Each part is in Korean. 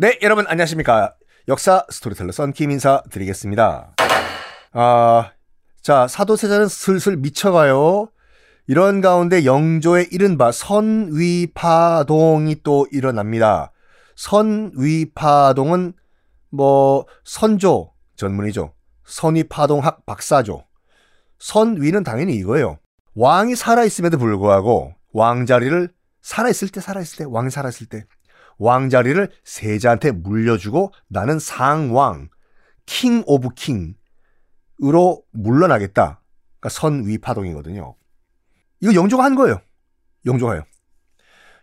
네, 여러분 안녕하십니까. 역사 스토리텔러 썬킴 인사 드리겠습니다. 아, 자, 사도세자는 슬슬 미쳐가요. 이런 가운데 영조의 이른바 선위파동이 또 일어납니다. 선위파동은 뭐 선조 전문이죠. 선위파동학 박사죠. 선위는 당연히 이거예요. 왕이 살아있음에도 불구하고 왕자리를 살아있을 때 살아있을 때 왕이 살아있을 때 왕자리를 세자한테 물려주고 나는 상왕, King of King으로 물러나겠다. 그러니까 선위파동이거든요. 이거 영조가 한 거예요. 영조가요.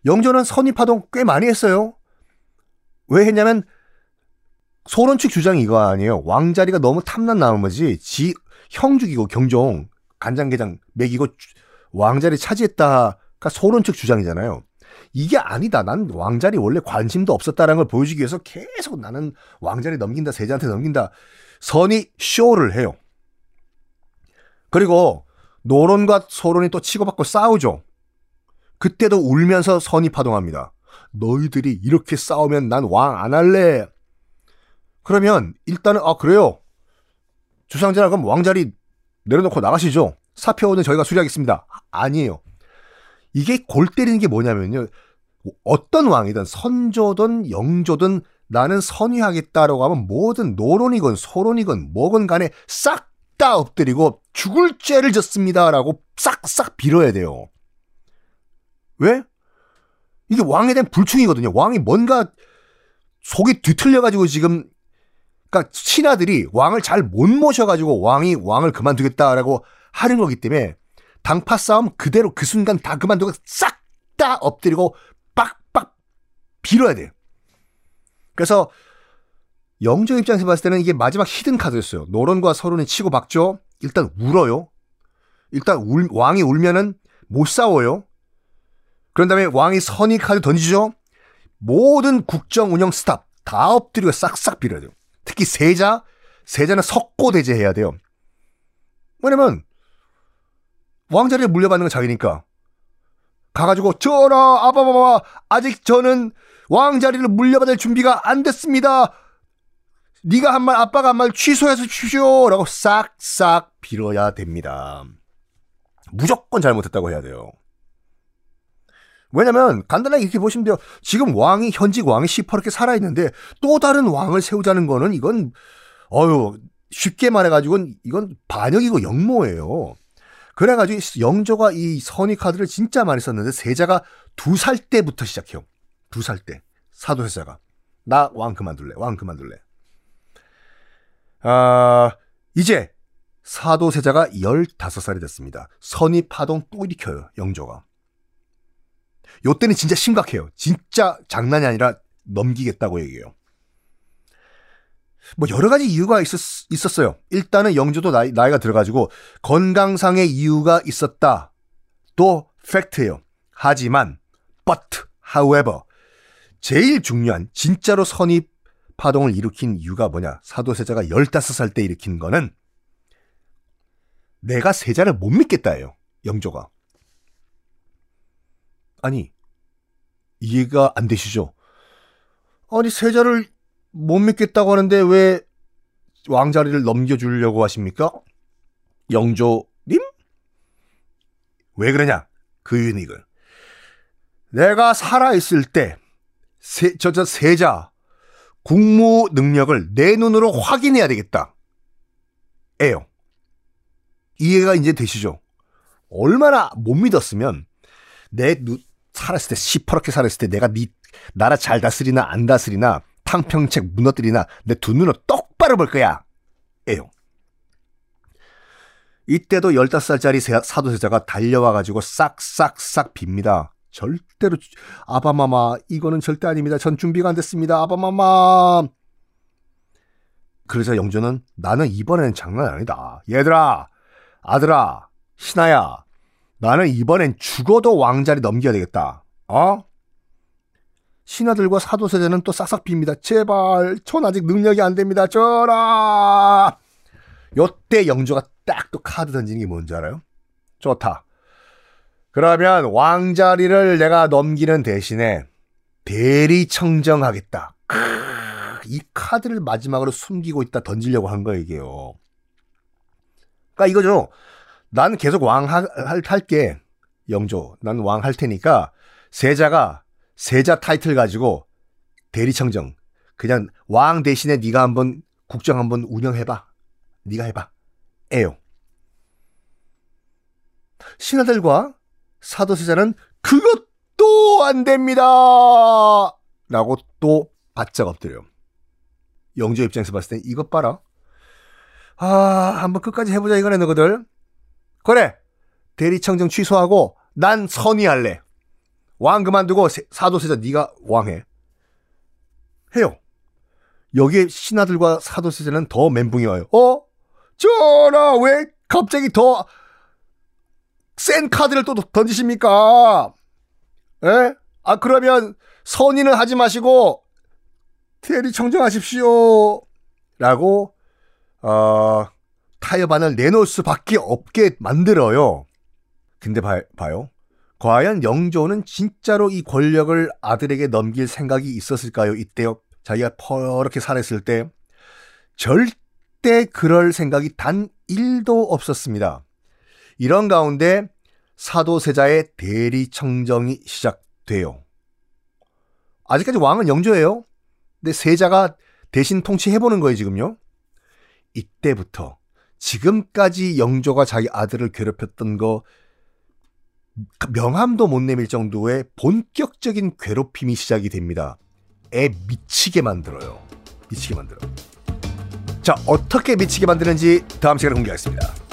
영조는 선위파동 꽤 많이 했어요. 왜 했냐면 소론 측 주장이 이거 아니에요. 왕자리가 너무 탐난 나머지 지 형 죽이고 경종 간장게장 먹이고 왕자리 차지했다가 소론 측 주장이잖아요. 이게 아니다. 난 왕자리 원래 관심도 없었다라는 걸 보여주기 위해서 계속 나는 왕자리 넘긴다, 세자한테 넘긴다. 선이 쇼를 해요. 그리고 노론과 소론이 또 치고받고 싸우죠. 그때도 울면서 선이 파동합니다. 너희들이 이렇게 싸우면 난 왕 안 할래. 그러면 일단은 아 그래요. 주상전하 그럼 왕자리 내려놓고 나가시죠. 사표는 저희가 수리하겠습니다. 아니에요. 이게 골 때리는 게 뭐냐면요. 어떤 왕이든 선조든 영조든 나는 선위하겠다라고 하면 뭐든 노론이건 소론이건 뭐건 간에 싹 다 엎드리고 죽을 죄를 졌습니다라고 싹싹 빌어야 돼요. 왜? 이게 왕에 대한 불충이거든요. 왕이 뭔가 속이 뒤틀려가지고 지금 그러니까 신하들이 왕을 잘 못 모셔가지고 왕이 왕을 그만두겠다라고 하는 거기 때문에 당파 싸움 그대로 그 순간 다 그만두고 싹 다 엎드리고 빌어야 돼요. 그래서 영조 입장에서 봤을 때는 이게 마지막 히든 카드였어요. 노론과 서론이 치고 박죠. 일단 울어요. 일단 울, 왕이 울면은 못 싸워요. 그런 다음에 왕이 선의 카드 던지죠. 모든 국정 운영 스탑 다 엎드리고 싹싹 빌어야 돼요. 특히 세자, 세자는 석고 대제해야 돼요. 뭐냐면 왕자리에 물려받는 건 자기니까. 가가지고 전하 아바바바 아직 저는 왕자리를 물려받을 준비가 안 됐습니다. 네가 한 말 아빠가 한 말 취소해서 주시오 라고 싹싹 빌어야 됩니다. 무조건 잘못했다고 해야 돼요. 왜냐면 간단하게 이렇게 보시면 돼요. 지금 왕이 현직 왕이 시퍼렇게 살아 있는데 또 다른 왕을 세우자는 거는 이건 어유 쉽게 말해가지고 이건 반역이고 역모예요. 그래가지고 영조가 이 선의 카드를 진짜 많이 썼는데 세자가 두 살 때부터 시작해요. 두 살 때. 사도세자가. 나 왕 그만둘래. 왕 그만둘래. 아, 이제 사도세자가 15살이 됐습니다. 선의 파동 또 일으켜요. 영조가. 요때는 진짜 심각해요. 진짜 장난이 아니라 넘기겠다고 얘기해요. 뭐 여러 가지 이유가 있었, 어요 일단은 영주도 나이, 나이가 들어가지고 건강상의 이유가 있었다. 또 팩트예요. 하지만 but however 제일 중요한 진짜로 선입 파동을 일으킨 이유가 뭐냐? 사도세자가 15살 때 일으킨 거는 내가 세자를 못 믿겠다예요. 영조가. 아니 이해가 안 되시죠? 아니 세자를 못 믿겠다고 하는데 왜 왕자리를 넘겨주려고 하십니까? 영조님? 왜 그러냐? 그 이걸. 내가 살아있을 때, 세, 저, 저 세자, 국무 능력을 내 눈으로 확인해야 되겠다. 에요. 이해가 이제 되시죠? 얼마나 못 믿었으면 내 눈, 살았을 때 시퍼렇게 살았을 때 내가 네 나라 잘 다스리나 안 다스리나 탕평책 무너뜨리나 내 두 눈을 똑바로 볼 거야. 에요. 이때도 15살짜리 사도세자가 달려와가지고 싹싹싹 빕니다. 절대로 아바마마 이거는 절대 아닙니다. 전 준비가 안 됐습니다. 아바마마. 그래서 영조는 나는 이번엔 장난 아니다. 얘들아, 아들아, 신하야, 나는 이번엔 죽어도 왕자리 넘겨야 되겠다. 어? 신하들과 사도세자는 또 싹싹 빕니다. 제발, 전 아직 능력이 안 됩니다. 전하! 요때 영조가 딱 또 카드 던지는 게 뭔지 알아요? 좋다. 그러면 왕자리를 내가 넘기는 대신에 대리 청정하겠다. 이 카드를 마지막으로 숨기고 있다 던지려고 한 거예요, 이게요. 그러니까 이거죠. 난 계속 왕 할, 할게. 영조. 난 왕 할 테니까 세자가 세자 타이틀 가지고 대리 청정. 그냥 왕 대신에 네가 한번 국정 한번 운영해 봐. 네가 해 봐. 에요. 신하들과 사도세자는 그것도 안 됩니다. 라고 또 바짝 엎드려요. 영조 입장에서 봤을 땐 이것 봐라. 아, 한번 끝까지 해보자 이거네, 너희들. 그래. 대리청정 취소하고 난 선의할래. 왕 그만두고 사도세자 네가 왕해. 해요. 여기에 신하들과 사도세자는 더 멘붕이 와요. 어? 전하 왜 갑자기 더 센 카드를 또 던지십니까? 에? 아 그러면 선의는 하지 마시고 대리 청정하십시오. 라고 어, 타협안을 내놓을 수밖에 없게 만들어요. 근데 봐, 봐요. 과연 영조는 진짜로 이 권력을 아들에게 넘길 생각이 있었을까요? 이때요. 자기가 퍼렇게 살았을 때 절대 그럴 생각이 단 1도 없었습니다. 이런 가운데 사도세자의 대리청정이 시작돼요. 아직까지 왕은 영조예요. 근데 세자가 대신 통치해보는 거예요, 지금요. 이때부터 지금까지 영조가 자기 아들을 괴롭혔던 거 명함도 못 내밀 정도의 본격적인 괴롭힘이 시작이 됩니다. 애 미치게 만들어요. 미치게 만들어. 자, 어떻게 미치게 만드는지 다음 시간에 공개하겠습니다.